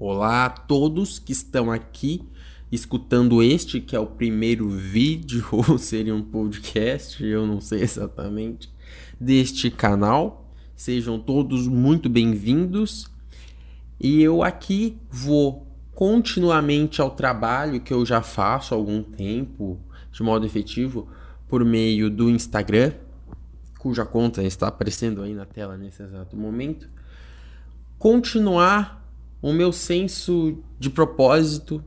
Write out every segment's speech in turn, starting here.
Olá a todos que estão aqui escutando este, que é o primeiro vídeo, ou seria um podcast, eu não sei exatamente, deste canal. Sejam todos muito bem-vindos. E eu aqui vou continuamente ao trabalho que eu já faço há algum tempo, de modo efetivo, por meio do Instagram, cuja conta está aparecendo aí na tela nesse exato momento. Continuar o meu senso de propósito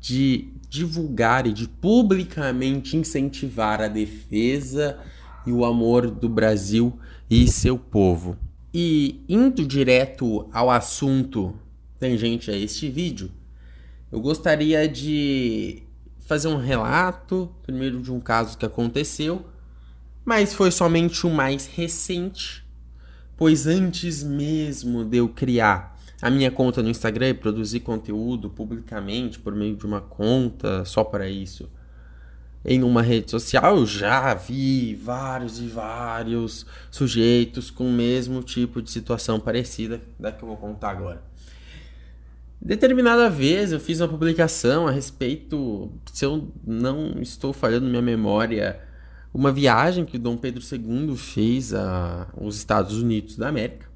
de divulgar e de publicamente incentivar a defesa e o amor do Brasil e seu povo. E indo direto ao assunto tangente a este vídeo, eu gostaria de fazer um relato, primeiro de um caso que aconteceu, mas foi somente o mais recente, pois antes mesmo de eu criar a minha conta no Instagram e produzir conteúdo publicamente por meio de uma conta só para isso em uma rede social, eu já vi vários e vários sujeitos com o mesmo tipo de situação parecida da que eu vou contar agora. Determinada vez eu fiz uma publicação a respeito, se eu não estou falhando minha memória, uma viagem que o Dom Pedro II fez aos Estados Unidos da América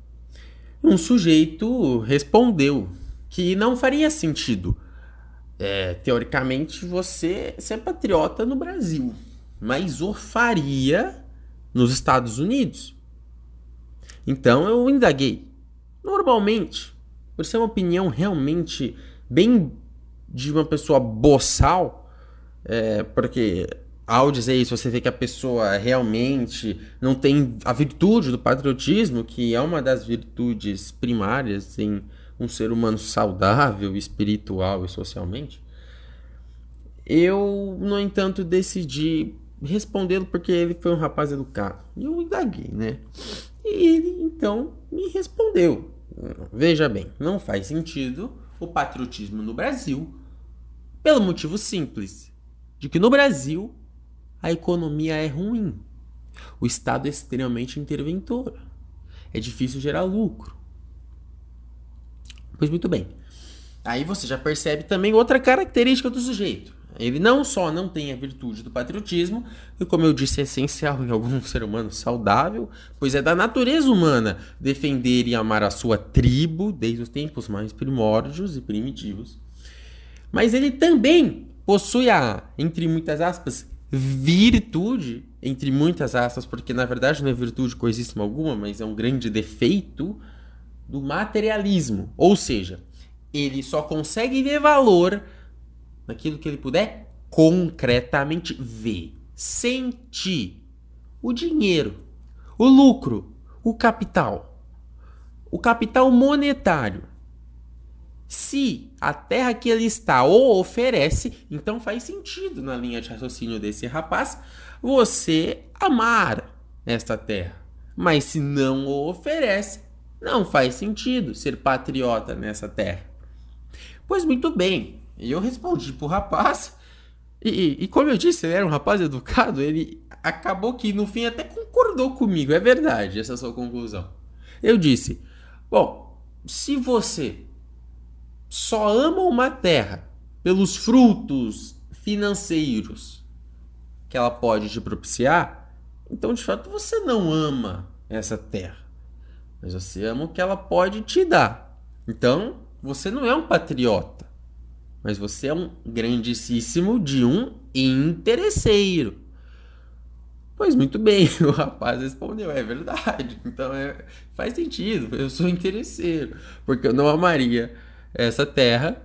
um sujeito respondeu que não faria sentido, é, teoricamente, você ser patriota no Brasil, mas o faria nos Estados Unidos. Então eu indaguei. Normalmente, por ser uma opinião realmente bem de uma pessoa boçal, é, porque ao dizer isso, você vê que a pessoa realmente não tem a virtude do patriotismo, que é uma das virtudes primárias em um ser humano saudável, espiritual e socialmente. Eu, no entanto, decidi respondê-lo porque ele foi um rapaz educado. E eu indaguei, né? E ele, então, me respondeu. Veja bem, não faz sentido o patriotismo no Brasil pelo motivo simples de que no Brasil a economia é ruim. O Estado é extremamente interventor. É difícil gerar lucro. Pois muito bem. Aí você já percebe também outra característica do sujeito. Ele não só não tem a virtude do patriotismo, e como eu disse, é essencial em algum ser humano saudável, pois é da natureza humana defender e amar a sua tribo desde os tempos mais primórdios e primitivos. Mas ele também possui a, entre muitas aspas, virtude, entre muitas aspas, porque na verdade não é virtude coisíssima alguma, mas é um grande defeito do materialismo. Ou seja, ele só consegue ver valor naquilo que ele puder concretamente ver, sentir o dinheiro, o lucro, o capital, o capital monetário. Se a terra que ele está ou oferece, então faz sentido na linha de raciocínio desse rapaz você amar esta terra. Mas se não o oferece, não faz sentido ser patriota nessa terra. Pois muito bem, eu respondi pro rapaz, e, e como eu disse, ele era um rapaz educado, ele acabou que no fim até concordou comigo, é verdade essa sua conclusão. Eu disse: Bom, se você só ama uma terra pelos frutos financeiros que ela pode te propiciar, então de fato você não ama essa terra, mas você ama o que ela pode te dar. Então você não é um patriota, mas você é um grandíssimo de um interesseiro. Pois muito bem, o rapaz respondeu, é verdade. Então é, faz sentido, eu sou interesseiro, porque eu não amaria essa terra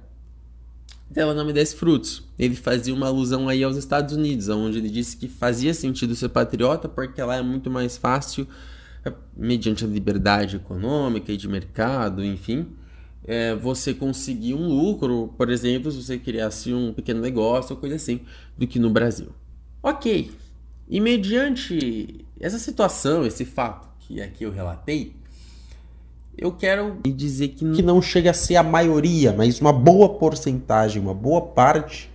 ela não me desse frutos. Ele fazia uma alusão aí aos Estados Unidos, onde ele disse que fazia sentido ser patriota porque lá é muito mais fácil, é, mediante a liberdade econômica e de mercado, enfim, é, você conseguir um lucro, por exemplo, se você criasse um pequeno negócio ou coisa assim, do que no Brasil. Ok. E mediante essa situação, esse fato que aqui eu relatei, eu quero dizer que não, chega a ser a maioria, mas uma boa porcentagem, uma boa parte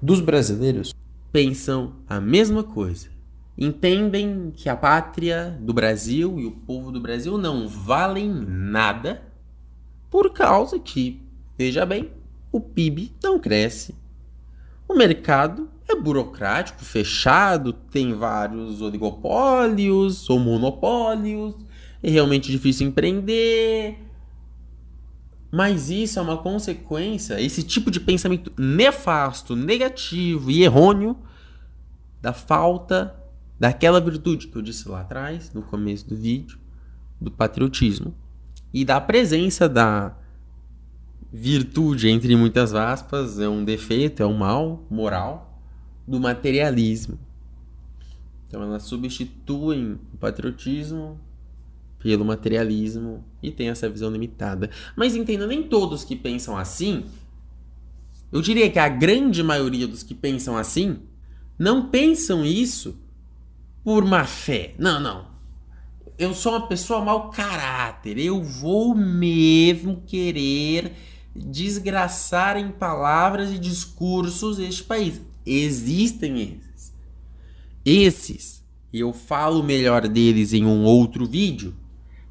dos brasileiros pensam a mesma coisa. Entendem que a pátria do Brasil e o povo do Brasil não valem nada por causa que Veja bem, o PIB não cresce. O mercado é burocrático, fechado, tem vários oligopólios ou monopólios, é realmente difícil empreender. Mas isso é uma consequência, esse tipo de pensamento nefasto, negativo e errôneo da falta daquela virtude que eu disse lá atrás, no começo do vídeo, do patriotismo e da presença da virtude, entre muitas aspas, é um defeito, é um mal moral do materialismo. Então elas substituem o patriotismo pelo materialismo e tem essa visão limitada. Mas entenda, nem todos que pensam assim, eu diria que a grande maioria dos que pensam assim, não pensam isso por má fé. Não, não. Eu sou uma pessoa mau caráter. Eu vou mesmo querer desgraçar em palavras e discursos este país. Existem esses. Esses, e eu falo melhor deles em um outro vídeo,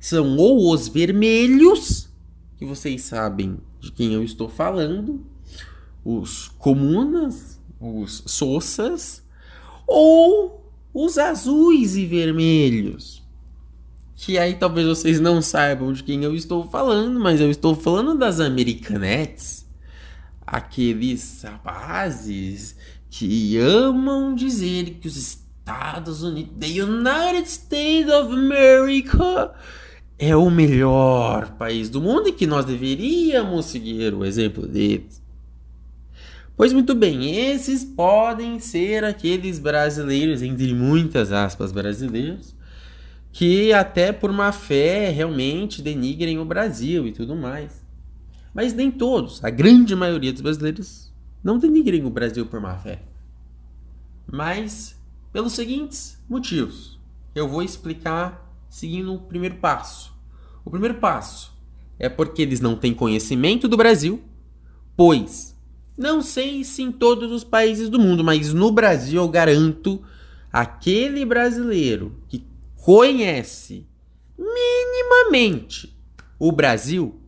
são ou os vermelhos, que vocês sabem de quem eu estou falando, os comunas, os soças, ou os azuis e vermelhos. Que aí talvez vocês não saibam de quem eu estou falando, mas eu estou falando das Americanettes. Aqueles rapazes que amam dizer que os Estados Unidos, the United States of America, é o melhor país do mundo e que nós deveríamos seguir o exemplo deles. Pois muito bem, esses podem ser aqueles brasileiros, entre muitas aspas brasileiros, que até por má fé realmente denigrem o Brasil e tudo mais. Mas nem todos, a grande maioria dos brasileiros não denigrem o Brasil por má fé. Mas pelos seguintes motivos. Eu vou explicar seguindo o primeiro passo. O primeiro passo é porque eles não têm conhecimento do Brasil, pois não sei se em todos os países do mundo, mas no Brasil eu garanto aquele brasileiro que conhece minimamente o Brasil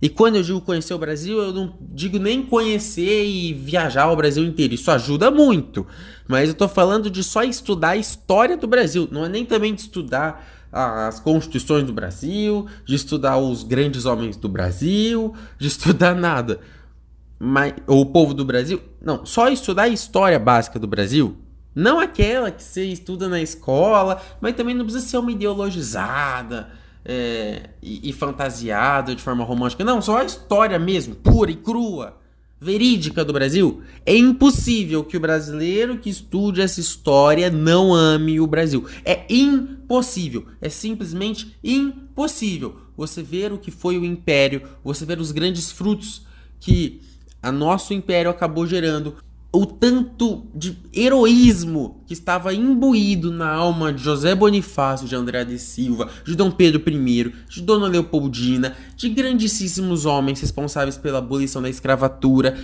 e quando eu digo conhecer o Brasil, eu não digo nem conhecer e viajar o Brasil inteiro. Isso ajuda muito. Mas eu tô falando de só estudar a história do Brasil. Não é nem também de estudar as constituições do Brasil, de estudar os grandes homens do Brasil, de estudar nada. Mas, o povo do Brasil. Não, só estudar a história básica do Brasil. Não aquela que você estuda na escola, mas também não precisa ser uma ideologizada é, e, e fantasiado de forma romântica. Não, só a história mesmo, pura e crua, verídica do Brasil. É impossível que o brasileiro que estude essa história não ame o Brasil. É impossível. É simplesmente impossível. Você ver o que foi o império, você ver os grandes frutos que a nosso império acabou gerando, o tanto de heroísmo que estava imbuído na alma de José Bonifácio de André de Silva, de Dom Pedro I, de Dona Leopoldina, de grandíssimos homens responsáveis pela abolição da escravatura,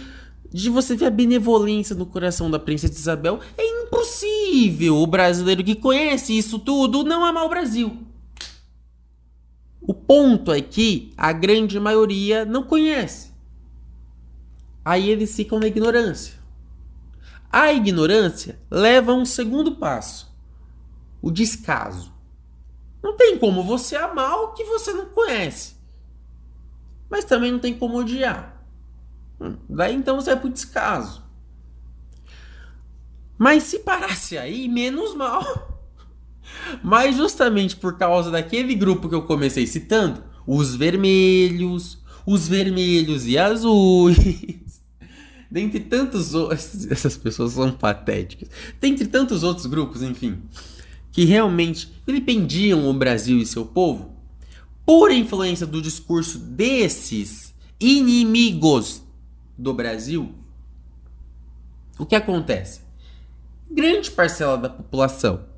de você ver a benevolência no coração da princesa Isabel, é impossível o brasileiro que conhece isso tudo não amar o Brasil. O ponto é que a grande maioria não conhece. Aí eles ficam na ignorância. A ignorância leva a um segundo passo: o descaso. Não tem como você amar o que você não conhece, mas também não tem como odiar. Daí então você vai pro descaso. Mas se parasse aí, menos mal. Mas justamente por causa daquele grupo que eu comecei citando, os vermelhos, os vermelhos e azuis, dentre tantos outros. Essas pessoas são patéticas. Dentre tantos outros grupos, enfim, que realmente vilipendiam o Brasil e seu povo, por influência do discurso desses inimigos do Brasil, o que acontece? Grande parcela da população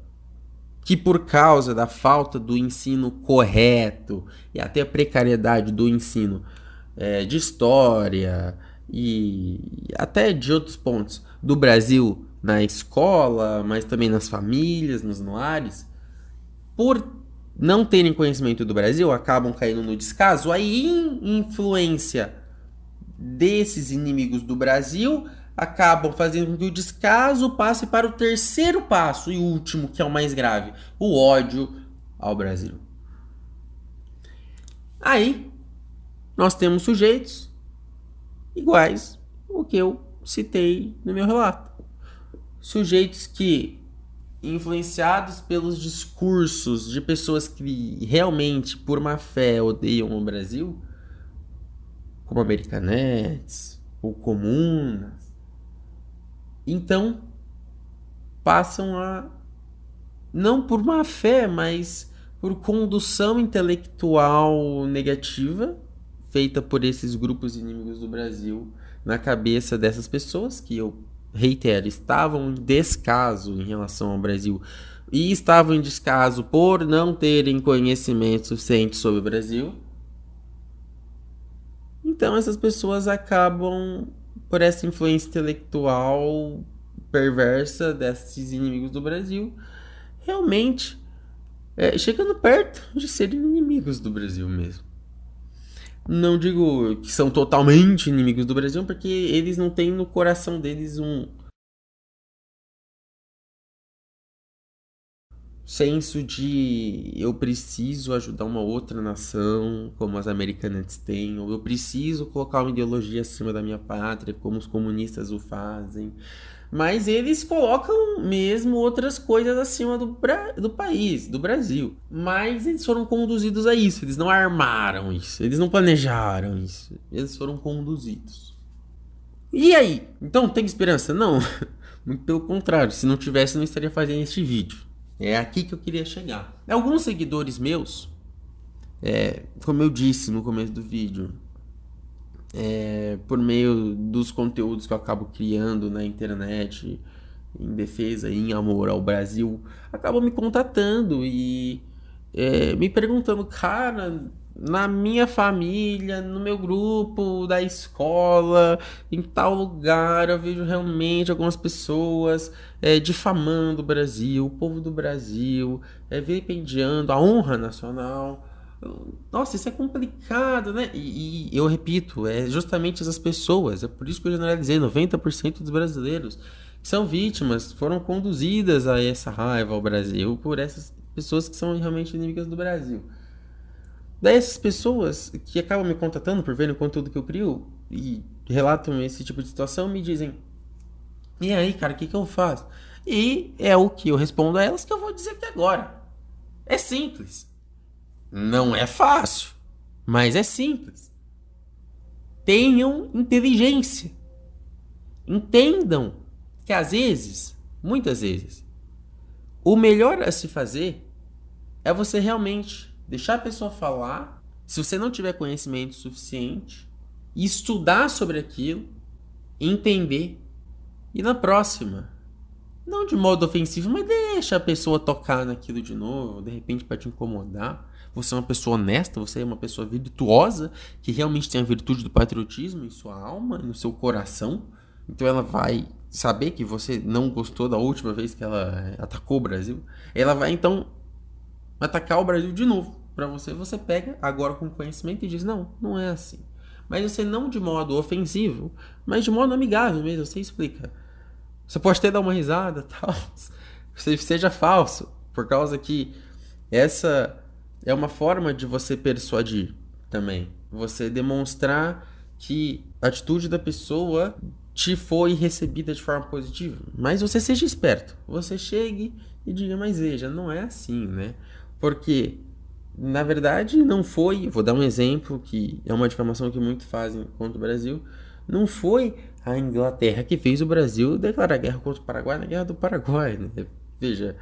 que por causa da falta do ensino correto e até a precariedade do ensino é, de história, e até de outros pontos. Do Brasil na escola, mas também nas famílias, nos lares, por não terem conhecimento do Brasil, acabam caindo no descaso, aí influência desses inimigos do Brasil acabam fazendo com que o descaso passe para o terceiro passo e último, que é o mais grave, o ódio ao Brasil. Aí, nós temos sujeitos iguais o que eu citei no meu relato. Sujeitos que, influenciados pelos discursos de pessoas que realmente, por má fé, odeiam o Brasil, como Americanetes ou Comunas, então passam a, não por má fé, mas por condução intelectual negativa feita por esses grupos inimigos do Brasil na cabeça dessas pessoas que eu reitero, estavam em descaso em relação ao Brasil e estavam em descaso por não terem conhecimento suficiente sobre o Brasil. Então essas pessoas acabam por essa influência intelectual perversa desses inimigos do Brasil, realmente é, chegando perto de serem inimigos do Brasil mesmo. Não digo que são totalmente inimigos do Brasil, porque eles não têm no coração deles um senso de eu preciso ajudar uma outra nação, como as americanas têm, ou eu preciso colocar uma ideologia acima da minha pátria, como os comunistas o fazem. Mas eles colocam mesmo outras coisas acima do, do país, do Brasil. Mas eles foram conduzidos a isso. Eles não armaram isso. Eles não planejaram isso. Eles foram conduzidos. E aí? Então tem esperança? Não. Muito pelo contrário. Se não tivesse, não estaria fazendo este vídeo. É aqui que eu queria chegar. Alguns seguidores meus, é, como eu disse no começo do vídeo, é, por meio dos conteúdos que eu acabo criando na internet, em defesa e em amor ao Brasil, acabam me contatando e é, me perguntando, cara, na minha família, no meu grupo da escola, em tal lugar, eu vejo realmente algumas pessoas é, difamando o Brasil, o povo do Brasil, é, vilipendiando a honra nacional. Nossa, isso é complicado, né? E, e, eu repito, é justamente essas pessoas, é por isso que eu generalizei, 90% dos brasileiros que são vítimas, foram conduzidas a essa raiva ao Brasil por essas pessoas que são realmente inimigas do Brasil. Daí essas pessoas que acabam me contatando por verem o conteúdo que eu crio e relatam esse tipo de situação me dizem: E aí, cara, o que, que eu faço? E é o que eu respondo a elas que eu vou dizer aqui agora. É simples. Não é fácil, mas é simples. Tenham inteligência. Entendam que às vezes, muitas vezes, o melhor a se fazer é você realmente deixar a pessoa falar. Se você não tiver conhecimento suficiente, estudar sobre aquilo, entender e na próxima não de modo ofensivo, mas deixa a pessoa tocar naquilo de novo, de repente para te incomodar. Você é uma pessoa honesta, você é uma pessoa virtuosa, que realmente tem a virtude do patriotismo em sua alma, no seu coração. Então ela vai saber que você não gostou da última vez que ela atacou o Brasil. Ela vai então atacar o Brasil de novo. Para você, você pega agora com conhecimento e diz: não, não é assim. Mas você não de modo ofensivo, mas de modo amigável mesmo. Você explica você pode até dar uma risada, tal. Seja falso, por causa que essa é uma forma de você persuadir também. Você demonstrar que a atitude da pessoa te foi recebida de forma positiva. Mas você seja esperto. Você chegue e diga, mas veja, não é assim, né? Porque, na verdade, não foi. Vou dar um exemplo que é uma difamação que muito fazem contra o Brasil. Não foi a Inglaterra que fez o Brasil declarar guerra contra o Paraguai na Guerra do Paraguai. Né? Veja,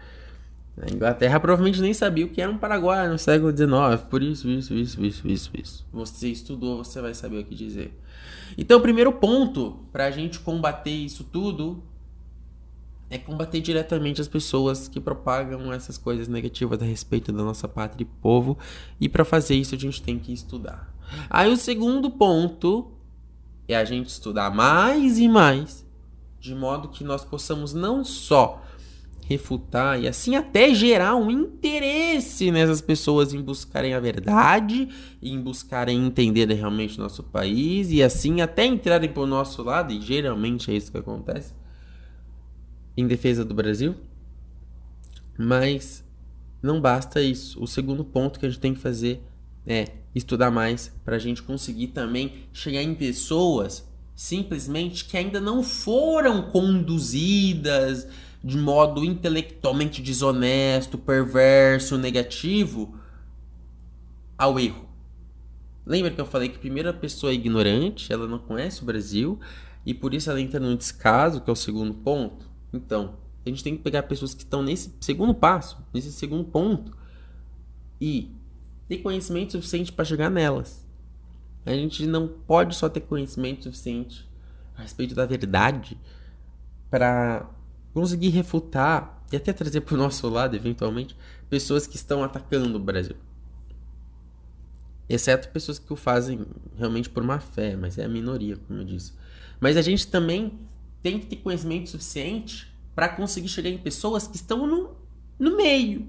a Inglaterra provavelmente nem sabia o que era um Paraguai no século XIX. Por isso, isso, isso, isso, isso, isso. Você estudou, você vai saber o que dizer. Então, o primeiro ponto para a gente combater isso tudo é combater diretamente as pessoas que propagam essas coisas negativas a respeito da nossa pátria e povo. E para fazer isso, a gente tem que estudar. Aí, o segundo ponto é a gente estudar mais e mais, de modo que nós possamos não só refutar e assim até gerar um interesse nessas pessoas em buscarem a verdade, em buscarem entender realmente nosso país e assim até entrarem para o nosso lado, e geralmente é isso que acontece, em defesa do Brasil. Mas não basta isso. O segundo ponto que a gente tem que fazer é estudar mais para a gente conseguir também chegar em pessoas simplesmente que ainda não foram conduzidas de modo intelectualmente desonesto, perverso, negativo ao erro. Lembra que eu falei que a primeira pessoa é ignorante, ela não conhece o Brasil e por isso ela entra no descaso, que é o segundo ponto? Então, a gente tem que pegar pessoas que estão nesse segundo passo, nesse segundo ponto e ter conhecimento suficiente para chegar nelas. A gente não pode só ter conhecimento suficiente a respeito da verdade para conseguir refutar e até trazer para o nosso lado, eventualmente, pessoas que estão atacando o Brasil. Exceto pessoas que o fazem realmente por má fé, mas é a minoria, como eu disse. Mas a gente também tem que ter conhecimento suficiente para conseguir chegar em pessoas que estão no, no meio.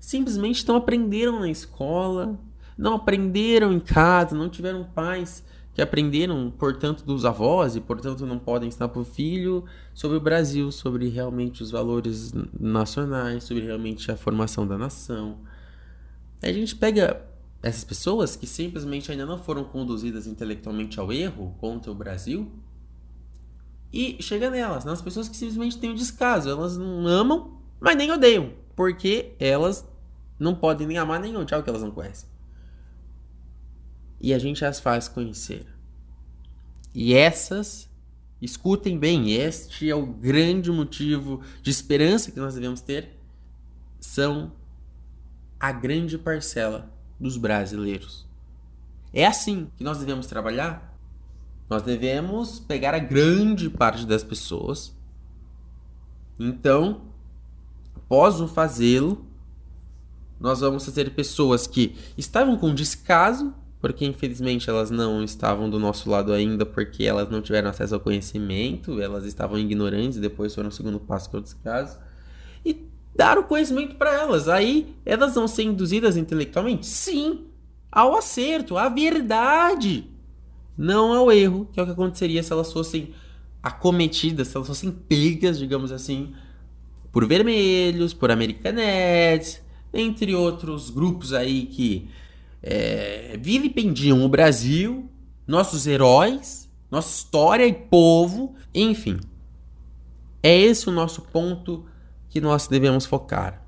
Simplesmente não aprenderam na escola, não aprenderam em casa, não tiveram pais que aprenderam, portanto, dos avós e, portanto, não podem ensinar para o filho sobre o Brasil, sobre realmente os valores nacionais, sobre realmente a formação da nação. Aí a gente pega essas pessoas que simplesmente ainda não foram conduzidas intelectualmente ao erro contra o Brasil e chega nelas, nas pessoas que simplesmente têm o descaso, elas não amam, mas nem odeiam, porque elas não podem nem amar nem odiar o que elas não conhecem e a gente as faz conhecer. E essas, escutem bem, este é o grande motivo de esperança que nós devemos ter, são a grande parcela dos brasileiros. É assim que nós devemos trabalhar. Nós devemos pegar a grande parte das pessoas. Então, após o fazê-lo, nós vamos fazer pessoas que estavam com descaso porque infelizmente elas não estavam do nosso lado ainda porque elas não tiveram acesso ao conhecimento, elas estavam ignorantes depois foram o segundo passo que eu descaso. E dar o conhecimento para elas. Aí elas vão ser induzidas intelectualmente? Sim, ao acerto, à verdade, não ao erro, que é o que aconteceria se elas fossem acometidas, se elas fossem pegas, digamos assim, por vermelhos, por americanetes, entre outros grupos aí que é, vilipendiam o Brasil, nossos heróis, nossa história e povo, enfim. É esse o nosso ponto que nós devemos focar.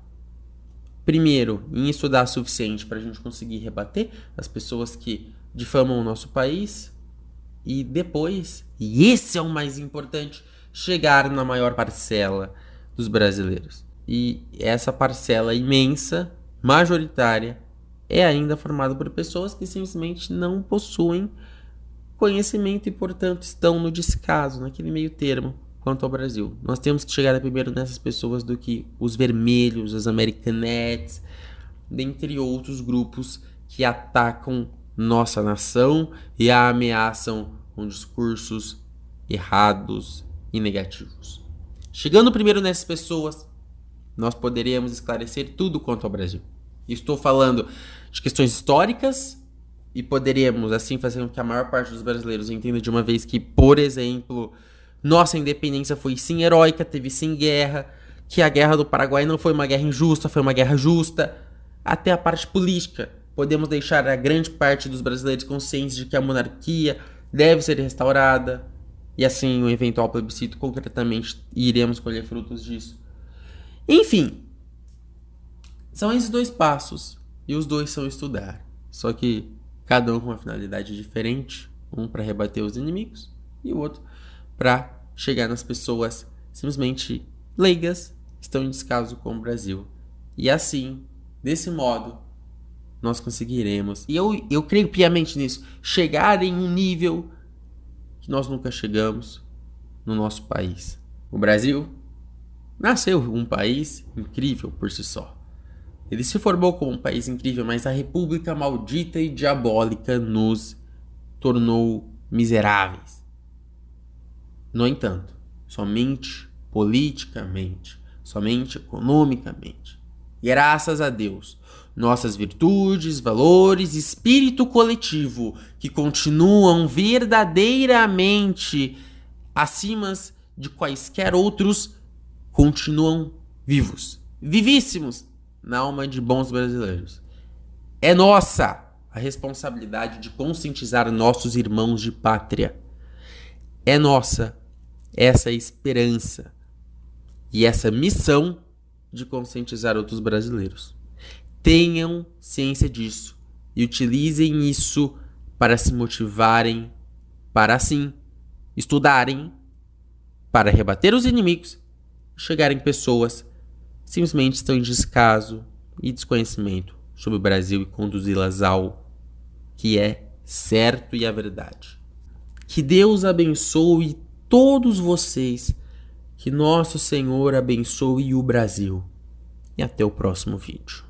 Primeiro, em estudar o suficiente para a gente conseguir rebater as pessoas que difamam o nosso país. E depois, e esse é o mais importante, chegar na maior parcela dos brasileiros. E essa parcela imensa, majoritária, é ainda formado por pessoas que simplesmente não possuem conhecimento e, portanto, estão no descaso, naquele meio termo quanto ao Brasil. Nós temos que chegar primeiro nessas pessoas do que os vermelhos, as americanettes, dentre outros grupos que atacam nossa nação e a ameaçam com discursos errados e negativos. Chegando primeiro nessas pessoas, nós poderíamos esclarecer tudo quanto ao Brasil. Estou falando de questões históricas e poderíamos assim fazer com que a maior parte dos brasileiros entenda de uma vez que, por exemplo, nossa independência foi sim heróica, teve sim guerra, que a guerra do Paraguai não foi uma guerra injusta, foi uma guerra justa, até a parte política. Podemos deixar a grande parte dos brasileiros conscientes de que a monarquia deve ser restaurada, e assim o eventual plebiscito concretamente iremos colher frutos disso. Enfim, são esses dois passos e os dois são estudar. Só que cada um com uma finalidade diferente, um para rebater os inimigos e o outro para chegar nas pessoas simplesmente leigas estão em descaso com o Brasil. E assim, desse modo, nós conseguiremos, e eu, eu creio piamente nisso, chegar em um nível que nós nunca chegamos no nosso país. O Brasil nasceu um país incrível por si só. Ele se formou como um país incrível, mas a república maldita e diabólica nos tornou miseráveis. No entanto, somente politicamente, somente economicamente. Graças a Deus, nossas virtudes, valores, espírito coletivo que continuam verdadeiramente acima de quaisquer outros continuam vivos, vivíssimos na alma de bons brasileiros. É nossa a responsabilidade de conscientizar nossos irmãos de pátria. É nossa essa esperança e essa missão de conscientizar outros brasileiros. Tenham ciência disso e utilizem isso para se motivarem, para assim estudarem, para rebater os inimigos chegarem pessoas simplesmente estão em descaso e desconhecimento sobre o Brasil e conduzi-las ao que é certo e a verdade. Que Deus abençoe todos vocês. Que nosso Senhor abençoe o Brasil. E até o próximo vídeo.